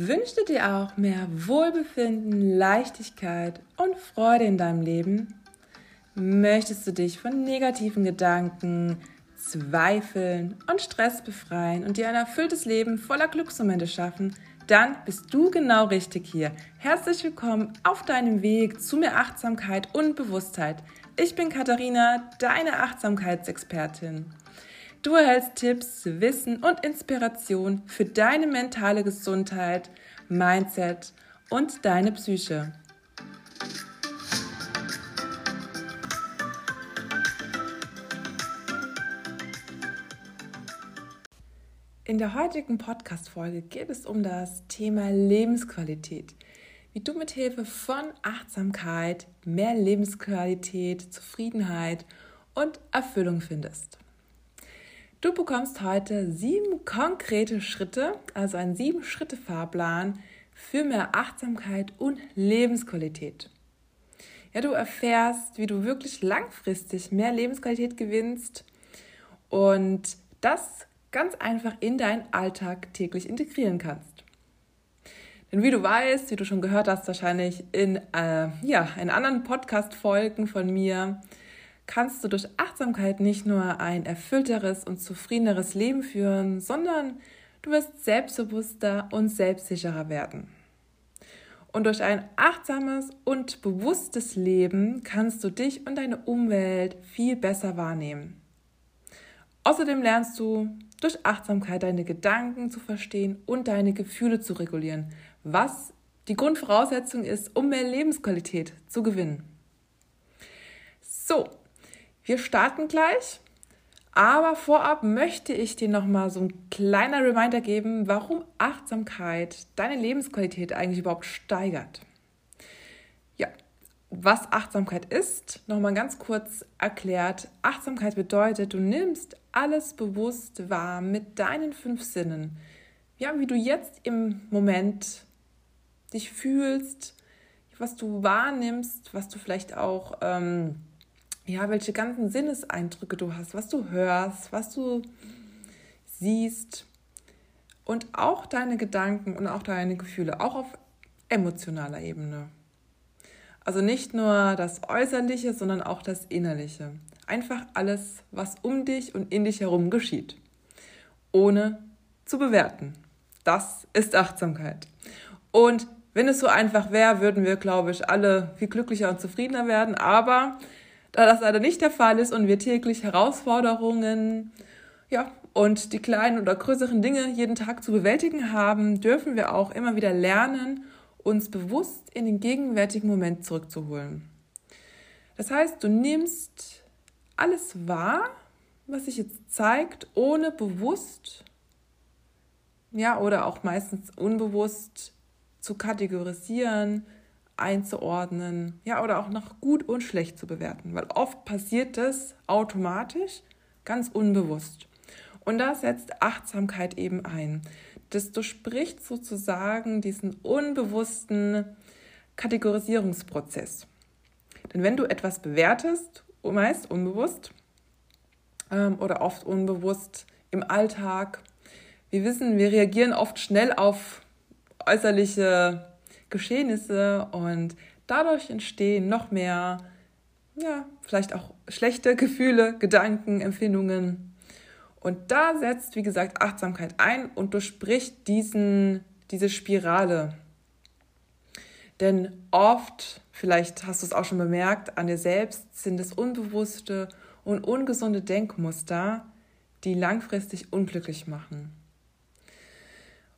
Wünschst du dir auch mehr Wohlbefinden, Leichtigkeit und Freude in deinem Leben? Möchtest du dich von negativen Gedanken, Zweifeln und Stress befreien und dir ein erfülltes Leben voller Glücksmomente schaffen? Dann bist du genau richtig hier. Herzlich willkommen auf deinem Weg zu mehr Achtsamkeit und Bewusstheit. Ich bin Katharina, deine Achtsamkeitsexpertin. Du erhältst Tipps, Wissen und Inspiration für deine mentale Gesundheit, Mindset und deine Psyche. In der heutigen Podcast-Folge geht es um das Thema Lebensqualität. Wie du mit Hilfe von Achtsamkeit mehr Lebensqualität, Zufriedenheit und Erfüllung findest. Du bekommst heute sieben konkrete Schritte, also einen sieben Schritte Fahrplan für mehr Achtsamkeit und Lebensqualität. Ja, du erfährst, wie du wirklich langfristig mehr Lebensqualität gewinnst und das ganz einfach in deinen Alltag täglich integrieren kannst. Denn wie du weißt, wie du schon gehört hast, wahrscheinlich in, äh, ja, in anderen Podcast-Folgen von mir, kannst du durch Achtsamkeit nicht nur ein erfüllteres und zufriedeneres Leben führen, sondern du wirst selbstbewusster und selbstsicherer werden. Und durch ein achtsames und bewusstes Leben kannst du dich und deine Umwelt viel besser wahrnehmen. Außerdem lernst du durch Achtsamkeit deine Gedanken zu verstehen und deine Gefühle zu regulieren, was die Grundvoraussetzung ist, um mehr Lebensqualität zu gewinnen. So, wir starten gleich, aber vorab möchte ich dir noch mal so ein kleiner Reminder geben, warum Achtsamkeit deine Lebensqualität eigentlich überhaupt steigert. Ja, was Achtsamkeit ist, noch mal ganz kurz erklärt. Achtsamkeit bedeutet, du nimmst alles bewusst wahr mit deinen fünf Sinnen. Ja, wie du jetzt im Moment dich fühlst, was du wahrnimmst, was du vielleicht auch ähm, ja, welche ganzen Sinneseindrücke du hast, was du hörst, was du siehst und auch deine Gedanken und auch deine Gefühle, auch auf emotionaler Ebene. Also nicht nur das Äußerliche, sondern auch das Innerliche. Einfach alles, was um dich und in dich herum geschieht, ohne zu bewerten. Das ist Achtsamkeit. Und wenn es so einfach wäre, würden wir, glaube ich, alle viel glücklicher und zufriedener werden. Aber da das leider nicht der Fall ist und wir täglich Herausforderungen, ja, und die kleinen oder größeren Dinge jeden Tag zu bewältigen haben, dürfen wir auch immer wieder lernen, uns bewusst in den gegenwärtigen Moment zurückzuholen. Das heißt, du nimmst alles wahr, was sich jetzt zeigt, ohne bewusst, ja, oder auch meistens unbewusst zu kategorisieren, einzuordnen, ja, oder auch nach gut und schlecht zu bewerten, weil oft passiert das automatisch, ganz unbewusst. Und da setzt Achtsamkeit eben ein. Das durchbricht sozusagen diesen unbewussten Kategorisierungsprozess. Denn wenn du etwas bewertest, meist unbewusst ähm, oder oft unbewusst im Alltag, wir wissen, wir reagieren oft schnell auf äußerliche Geschehnisse und dadurch entstehen noch mehr, ja, vielleicht auch schlechte Gefühle, Gedanken, Empfindungen. Und da setzt, wie gesagt, Achtsamkeit ein und durchbricht diesen, diese Spirale. Denn oft, vielleicht hast du es auch schon bemerkt, an dir selbst sind es unbewusste und ungesunde Denkmuster, die langfristig unglücklich machen.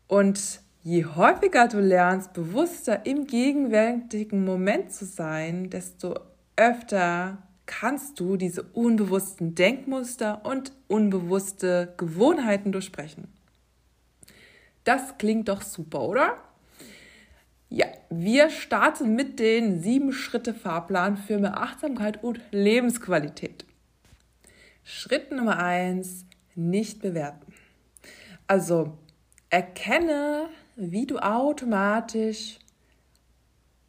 Und Je häufiger du lernst, bewusster im gegenwärtigen Moment zu sein, desto öfter kannst du diese unbewussten Denkmuster und unbewusste Gewohnheiten durchbrechen. Das klingt doch super, oder? Ja, wir starten mit den sieben Schritte Fahrplan für mehr Achtsamkeit und Lebensqualität. Schritt Nummer eins: nicht bewerten. Also erkenne wie du automatisch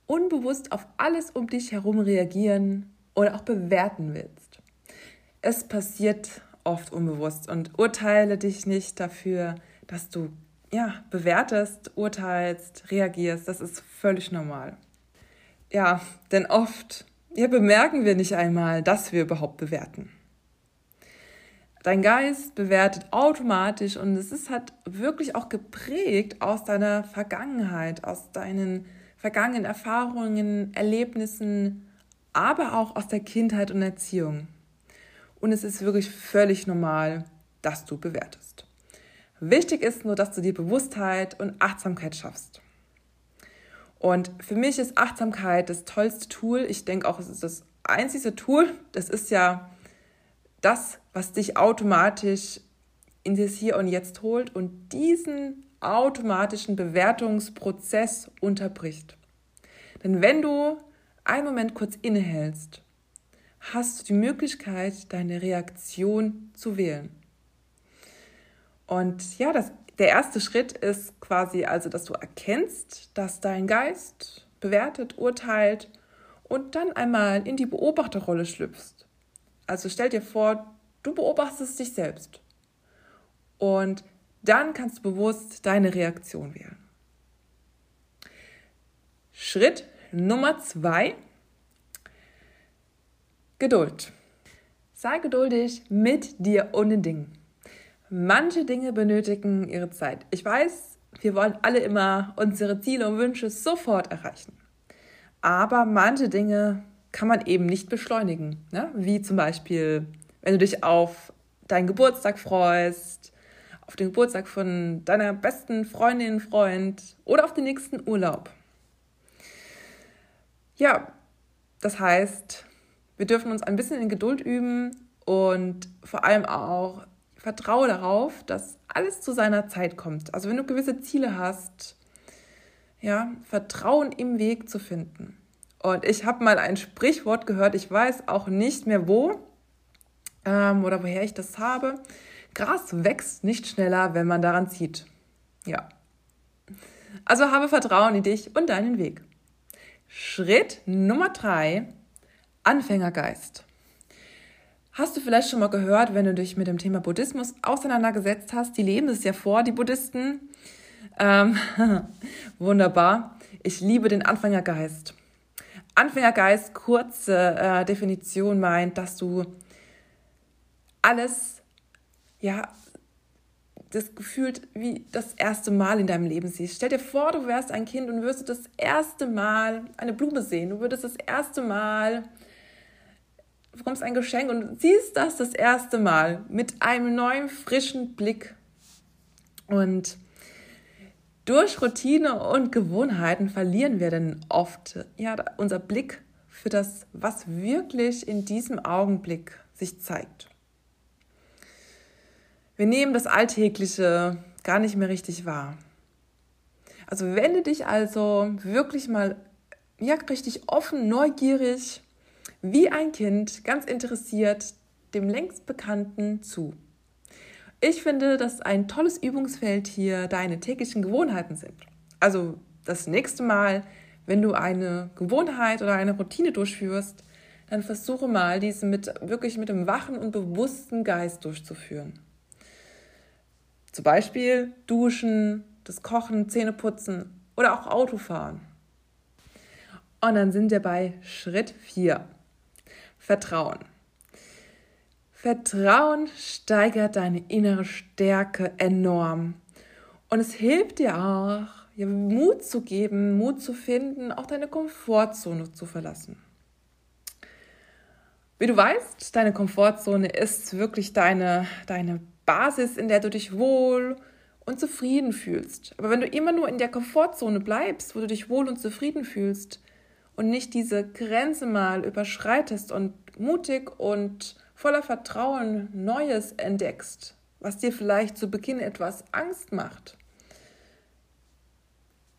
unbewusst auf alles um dich herum reagieren oder auch bewerten willst. Es passiert oft unbewusst und urteile dich nicht dafür, dass du ja, bewertest, urteilst, reagierst. Das ist völlig normal. Ja, denn oft ja, bemerken wir nicht einmal, dass wir überhaupt bewerten. Dein Geist bewertet automatisch und es ist halt wirklich auch geprägt aus deiner Vergangenheit, aus deinen vergangenen Erfahrungen, Erlebnissen, aber auch aus der Kindheit und Erziehung. Und es ist wirklich völlig normal, dass du bewertest. Wichtig ist nur, dass du dir Bewusstheit und Achtsamkeit schaffst. Und für mich ist Achtsamkeit das tollste Tool. Ich denke auch, es ist das einzige Tool. Das ist ja das, was dich automatisch in das Hier und Jetzt holt und diesen automatischen Bewertungsprozess unterbricht. Denn wenn du einen Moment kurz innehältst, hast du die Möglichkeit, deine Reaktion zu wählen. Und ja, das, der erste Schritt ist quasi also, dass du erkennst, dass dein Geist bewertet, urteilt und dann einmal in die Beobachterrolle schlüpfst. Also stell dir vor, du beobachtest dich selbst. Und dann kannst du bewusst deine Reaktion wählen. Schritt Nummer zwei. Geduld. Sei geduldig mit dir und den Dingen. Manche Dinge benötigen ihre Zeit. Ich weiß, wir wollen alle immer unsere Ziele und Wünsche sofort erreichen. Aber manche Dinge kann man eben nicht beschleunigen. Ne? Wie zum Beispiel, wenn du dich auf deinen Geburtstag freust, auf den Geburtstag von deiner besten Freundin, Freund oder auf den nächsten Urlaub. Ja, das heißt, wir dürfen uns ein bisschen in Geduld üben und vor allem auch vertraue darauf, dass alles zu seiner Zeit kommt. Also wenn du gewisse Ziele hast, ja, Vertrauen im Weg zu finden. Und ich habe mal ein Sprichwort gehört, ich weiß auch nicht mehr wo ähm, oder woher ich das habe. Gras wächst nicht schneller, wenn man daran zieht. Ja. Also habe Vertrauen in dich und deinen Weg. Schritt Nummer drei, Anfängergeist. Hast du vielleicht schon mal gehört, wenn du dich mit dem Thema Buddhismus auseinandergesetzt hast? Die leben es ja vor, die Buddhisten. Ähm, wunderbar. Ich liebe den Anfängergeist. Anfängergeist, kurze äh, Definition meint, dass du alles, ja, das gefühlt wie das erste Mal in deinem Leben siehst. Stell dir vor, du wärst ein Kind und würdest das erste Mal eine Blume sehen. Du würdest das erste Mal du bekommst ein Geschenk und siehst das das erste Mal mit einem neuen, frischen Blick. Und durch Routine und Gewohnheiten verlieren wir dann oft ja, unser Blick für das, was wirklich in diesem Augenblick sich zeigt. Wir nehmen das Alltägliche gar nicht mehr richtig wahr. Also wende dich also wirklich mal ja, richtig offen, neugierig wie ein Kind, ganz interessiert, dem längst Bekannten zu. Ich finde, dass ein tolles Übungsfeld hier deine täglichen Gewohnheiten sind. Also das nächste Mal, wenn du eine Gewohnheit oder eine Routine durchführst, dann versuche mal, diese mit, wirklich mit einem wachen und bewussten Geist durchzuführen. Zum Beispiel Duschen, das Kochen, Zähneputzen oder auch Autofahren. Und dann sind wir bei Schritt 4. Vertrauen. Vertrauen steigert deine innere Stärke enorm. Und es hilft dir auch, ja, Mut zu geben, Mut zu finden, auch deine Komfortzone zu verlassen. Wie du weißt, deine Komfortzone ist wirklich deine, deine Basis, in der du dich wohl und zufrieden fühlst. Aber wenn du immer nur in der Komfortzone bleibst, wo du dich wohl und zufrieden fühlst, und nicht diese Grenze mal überschreitest und mutig und voller Vertrauen Neues entdeckst, was dir vielleicht zu Beginn etwas Angst macht,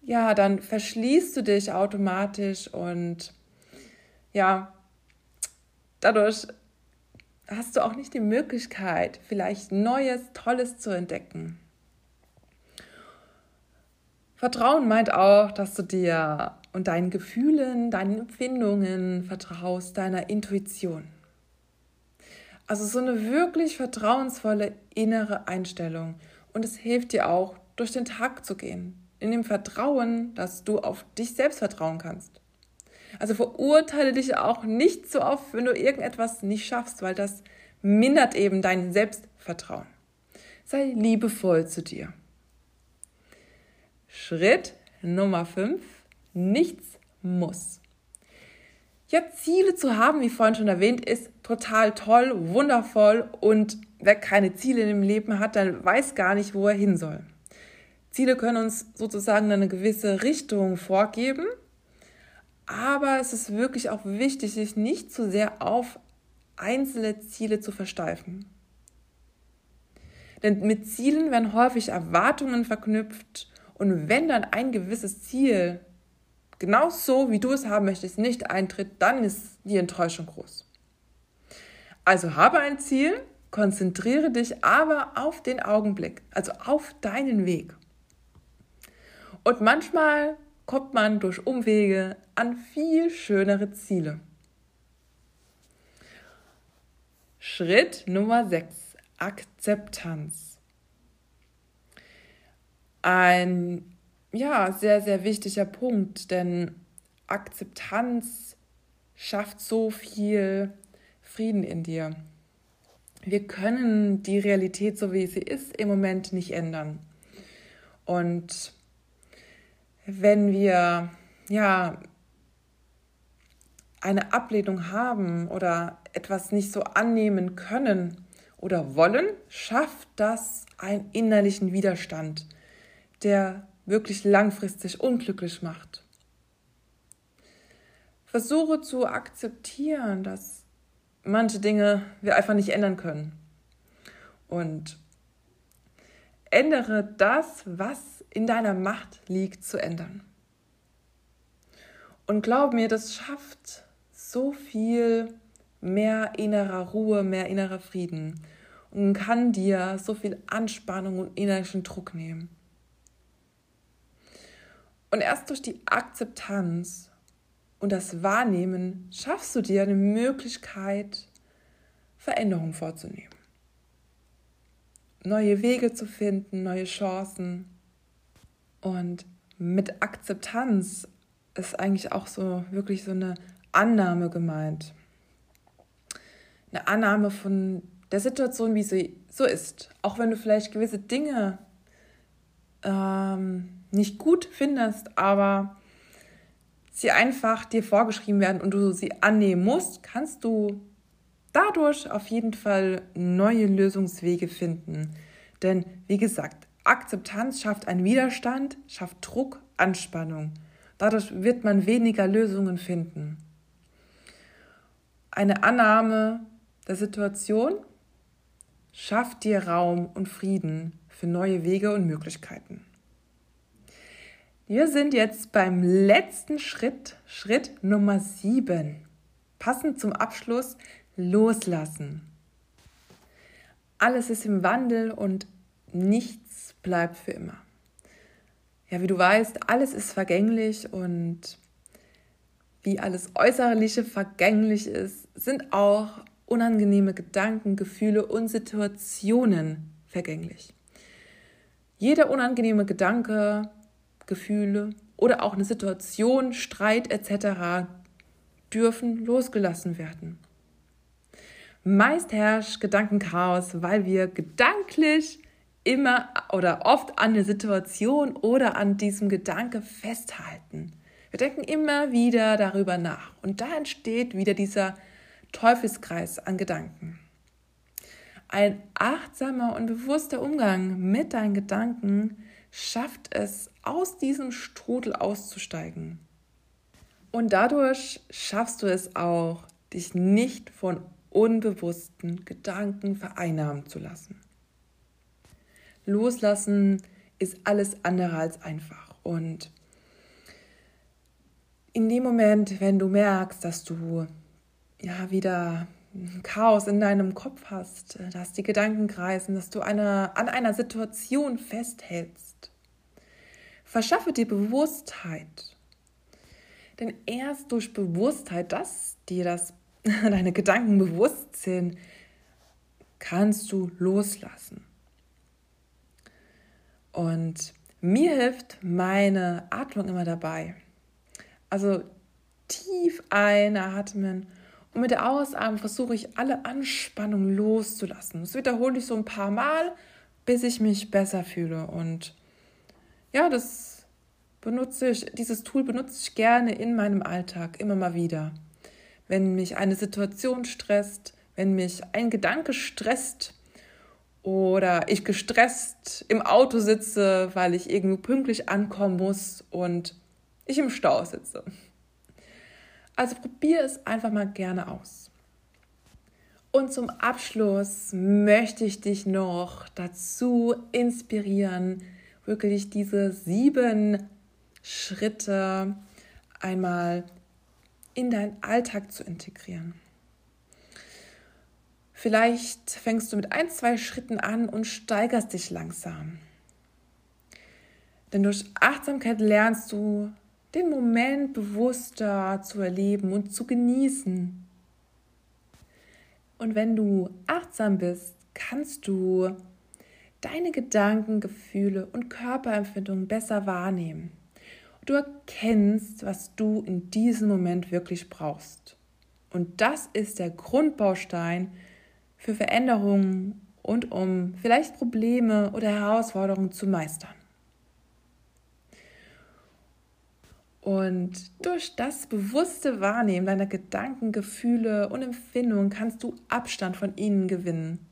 ja, dann verschließt du dich automatisch und ja, dadurch hast du auch nicht die Möglichkeit, vielleicht Neues, Tolles zu entdecken. Vertrauen meint auch, dass du dir und deinen Gefühlen, deinen Empfindungen vertraust, deiner Intuition. Also so eine wirklich vertrauensvolle innere Einstellung. Und es hilft dir auch, durch den Tag zu gehen, in dem Vertrauen, dass du auf dich selbst vertrauen kannst. Also verurteile dich auch nicht so oft, wenn du irgendetwas nicht schaffst, weil das mindert eben dein Selbstvertrauen. Sei liebevoll zu dir. Schritt Nummer 5. Nichts muss. Ja, Ziele zu haben, wie vorhin schon erwähnt, ist total toll, wundervoll und wer keine Ziele im Leben hat, dann weiß gar nicht, wo er hin soll. Ziele können uns sozusagen eine gewisse Richtung vorgeben, aber es ist wirklich auch wichtig, sich nicht zu sehr auf einzelne Ziele zu versteifen. Denn mit Zielen werden häufig Erwartungen verknüpft und wenn dann ein gewisses Ziel genau so, wie du es haben möchtest, nicht eintritt, dann ist die Enttäuschung groß. Also habe ein Ziel, konzentriere dich aber auf den Augenblick, also auf deinen Weg. Und manchmal kommt man durch Umwege an viel schönere Ziele. Schritt Nummer 6. Akzeptanz. Ein ja, sehr, sehr wichtiger Punkt, denn Akzeptanz schafft so viel Frieden in dir. Wir können die Realität, so wie sie ist, im Moment nicht ändern. Und wenn wir ja eine Ablehnung haben oder etwas nicht so annehmen können oder wollen, schafft das einen innerlichen Widerstand, der wirklich langfristig unglücklich macht. Versuche zu akzeptieren, dass manche Dinge wir einfach nicht ändern können. Und ändere das, was in deiner Macht liegt, zu ändern. Und glaub mir, das schafft so viel mehr innerer Ruhe, mehr innerer Frieden und kann dir so viel Anspannung und innerlichen Druck nehmen. Und erst durch die Akzeptanz und das Wahrnehmen schaffst du dir eine Möglichkeit, Veränderungen vorzunehmen. Neue Wege zu finden, neue Chancen. Und mit Akzeptanz ist eigentlich auch so wirklich so eine Annahme gemeint. Eine Annahme von der Situation, wie sie so ist. Auch wenn du vielleicht gewisse Dinge ähm, nicht gut findest, aber sie einfach dir vorgeschrieben werden und du sie annehmen musst, kannst du dadurch auf jeden Fall neue Lösungswege finden. Denn wie gesagt, Akzeptanz schafft einen Widerstand, schafft Druck, Anspannung. Dadurch wird man weniger Lösungen finden. Eine Annahme der Situation schafft dir Raum und Frieden für neue Wege und Möglichkeiten. Wir sind jetzt beim letzten Schritt, Schritt Nummer 7. Passend zum Abschluss, loslassen. Alles ist im Wandel und nichts bleibt für immer. Ja, wie du weißt, alles ist vergänglich und wie alles Äußerliche vergänglich ist, sind auch unangenehme Gedanken, Gefühle und Situationen vergänglich. Jeder unangenehme Gedanke, Gefühle oder auch eine Situation, Streit etc. dürfen losgelassen werden. Meist herrscht Gedankenchaos, weil wir gedanklich immer oder oft an der Situation oder an diesem Gedanke festhalten. Wir denken immer wieder darüber nach und da entsteht wieder dieser Teufelskreis an Gedanken. Ein achtsamer und bewusster Umgang mit deinen Gedanken schafft es, aus diesem Strudel auszusteigen. Und dadurch schaffst du es auch, dich nicht von unbewussten Gedanken vereinnahmen zu lassen. Loslassen ist alles andere als einfach. Und in dem Moment, wenn du merkst, dass du ja wieder Chaos in deinem Kopf hast, dass die Gedanken kreisen, dass du eine, an einer Situation festhältst. Verschaffe dir Bewusstheit. Denn erst durch Bewusstheit, dass dir das, deine Gedanken bewusst sind, kannst du loslassen. Und mir hilft meine Atmung immer dabei. Also tief einatmen und mit der Ausatmung versuche ich alle Anspannung loszulassen. Das wiederhole ich so ein paar Mal, bis ich mich besser fühle. Und ja, das benutze ich, dieses Tool benutze ich gerne in meinem Alltag, immer mal wieder. Wenn mich eine Situation stresst, wenn mich ein Gedanke stresst oder ich gestresst im Auto sitze, weil ich irgendwo pünktlich ankommen muss und ich im Stau sitze. Also probiere es einfach mal gerne aus. Und zum Abschluss möchte ich dich noch dazu inspirieren, wirklich diese sieben Schritte einmal in deinen Alltag zu integrieren. Vielleicht fängst du mit ein, zwei Schritten an und steigerst dich langsam. Denn durch Achtsamkeit lernst du den Moment bewusster zu erleben und zu genießen. Und wenn du achtsam bist, kannst du deine Gedanken, Gefühle und Körperempfindungen besser wahrnehmen. Du erkennst, was du in diesem Moment wirklich brauchst. Und das ist der Grundbaustein für Veränderungen und um vielleicht Probleme oder Herausforderungen zu meistern. Und durch das bewusste Wahrnehmen deiner Gedanken, Gefühle und Empfindungen kannst du Abstand von ihnen gewinnen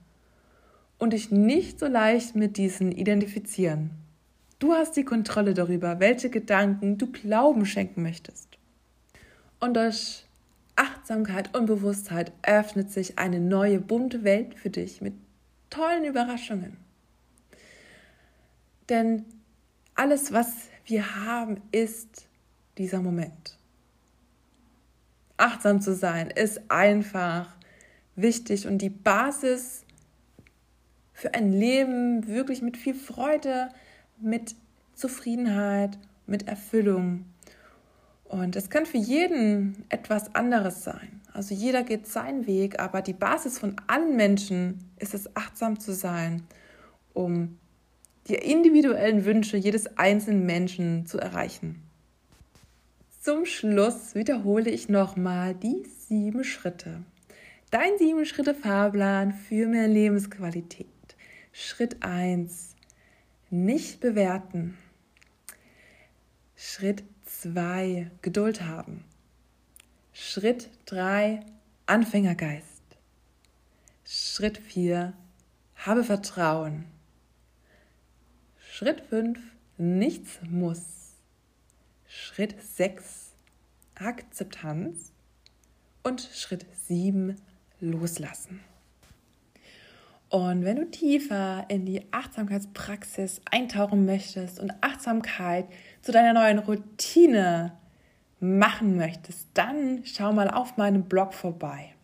und dich nicht so leicht mit diesen identifizieren. Du hast die Kontrolle darüber, welche Gedanken du Glauben schenken möchtest. Und durch Achtsamkeit und Bewusstheit öffnet sich eine neue bunte Welt für dich mit tollen Überraschungen. Denn alles, was wir haben, ist dieser Moment. Achtsam zu sein ist einfach wichtig und die Basis für ein Leben wirklich mit viel Freude, mit Zufriedenheit, mit Erfüllung. Und es kann für jeden etwas anderes sein. Also jeder geht seinen Weg, aber die Basis von allen Menschen ist es, achtsam zu sein, um die individuellen Wünsche jedes einzelnen Menschen zu erreichen. Zum Schluss wiederhole ich nochmal die sieben Schritte. Dein sieben Schritte Fahrplan für mehr Lebensqualität. Schritt 1. Nicht bewerten. Schritt 2. Geduld haben. Schritt 3. Anfängergeist. Schritt 4. Habe Vertrauen. Schritt 5. Nichts muss. Schritt 6 Akzeptanz und Schritt 7 Loslassen. Und wenn du tiefer in die Achtsamkeitspraxis eintauchen möchtest und Achtsamkeit zu deiner neuen Routine machen möchtest, dann schau mal auf meinem Blog vorbei.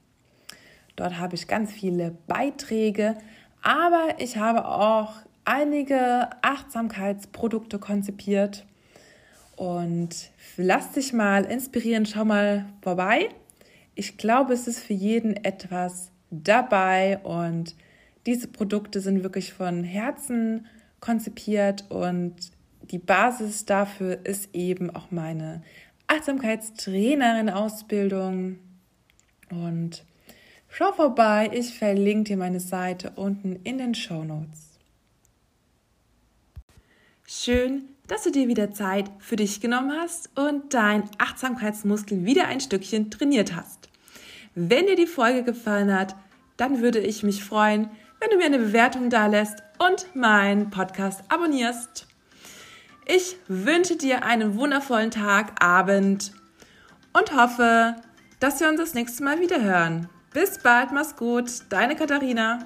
Dort habe ich ganz viele Beiträge, aber ich habe auch einige Achtsamkeitsprodukte konzipiert und lass dich mal inspirieren, schau mal vorbei. Ich glaube, es ist für jeden etwas dabei und diese Produkte sind wirklich von Herzen konzipiert und die Basis dafür ist eben auch meine Achtsamkeitstrainerin-Ausbildung. Und schau vorbei, ich verlinke dir meine Seite unten in den Show Notes. Schön, dass du dir wieder Zeit für dich genommen hast und dein Achtsamkeitsmuskel wieder ein Stückchen trainiert hast. Wenn dir die Folge gefallen hat, dann würde ich mich freuen, wenn du mir eine Bewertung da lässt und meinen Podcast abonnierst. Ich wünsche dir einen wundervollen Tag, Abend und hoffe, dass wir uns das nächste Mal wieder hören. Bis bald, mach's gut, deine Katharina.